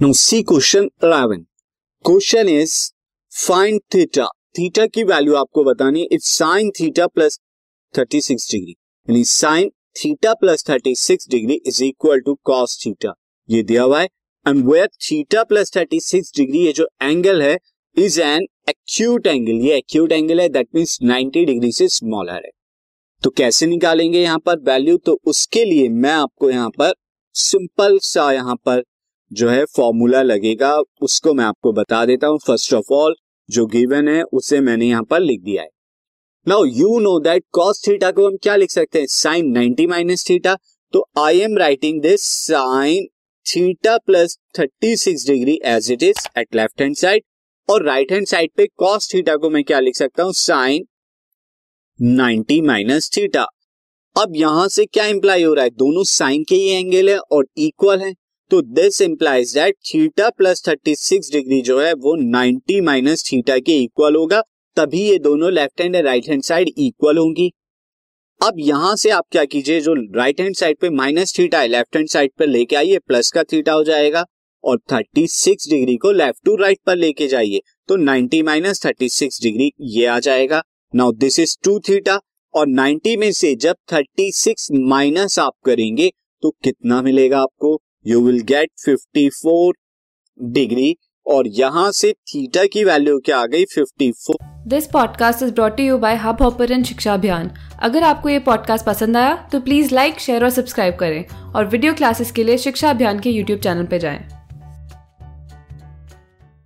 No C question eleven question is find theta theta की value आपको बतानी it's sine theta plus thirty six degree यानी sine theta plus thirty six degree is equal to cos theta ये दिया हुआ है। And where theta plus thirty six degree ये जो एंगल है इज़ एन एक्यूट एंगल ये एक्यूट एंगल है दैट मीन्स नाइनटी डिग्री से स्मॉलर है। तो कैसे निकालेंगे यहाँ पर वैल्यू तो उसके लिए मैं आपको यहाँ पर सिंपल सा यहाँ पर जो है फॉर्मूला लगेगा, उसको मैं आपको बता देता हूँ। फ़र्स्ट ऑफ़ ऑल जो गिवन है, उसे मैंने यहाँ पर लिख दिया है। Now you know that cos theta को हम क्या लिख सकते हैं? साइन 90 माइनस थीटा तो I am writing this sine theta plus 36 degree as it is at left hand side और राइट हैंड साइड पे कॉस थीटा को मैं क्या लिख सकता हूँ? साइन 90 माइनस थीटा अब यहाँ से क्या इंप्लाई हो रहा है? दोनों साइन के ही एंगल है और इक्वल है। तो this implies that theta plus thirty six degree जो है, वो नाइनटी माइनस थीटा के इक्वल होगा। तभी ये दोनों left hand and right hand side equal होंगी। अब यहाँ से आप क्या कीजिए, जो राइट हैंड साइड पे माइनस थीटा है लेफ़्ट हैंड साइड पर लेके आइए प्लस का थीटा हो जाएगा। और 36 डिग्री को लेफ़्ट टू राइट पर लेके जाइए तो 90 माइनस थर्टी सिक्स डिग्री ये आ जाएगा। Now this is two theta और 90 में से जब 36 माइनस आप करेंगे तो कितना मिलेगा आपको? यू विल गेट 54 डिग्री और यहाँ से थीटा की वैल्यू क्या आ गई? 54 this podcast is brought you by Hubhopper शिक्षा अभियान अगर आपको ये पॉडकास्ट पसंद आया तो प्लीज़ लाइक शेयर और सब्सक्राइब करें और वीडियो क्लासेस के लिए शिक्षा अभियान के यूट्यूब चैनल पर जाएँ।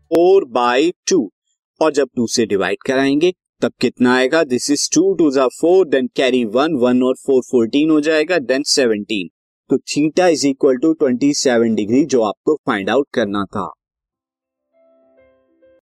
फोर बाई टू और जब टू से डिवाइड कराएँगे तब कितना आएगा? दिस इज़ टू टू जा four then carry one one और फोर फोर्टीन हो जाएगा देन सेवनटीन तो theta is equal to twenty seven degree जो आपको फाइंड आउट करना था।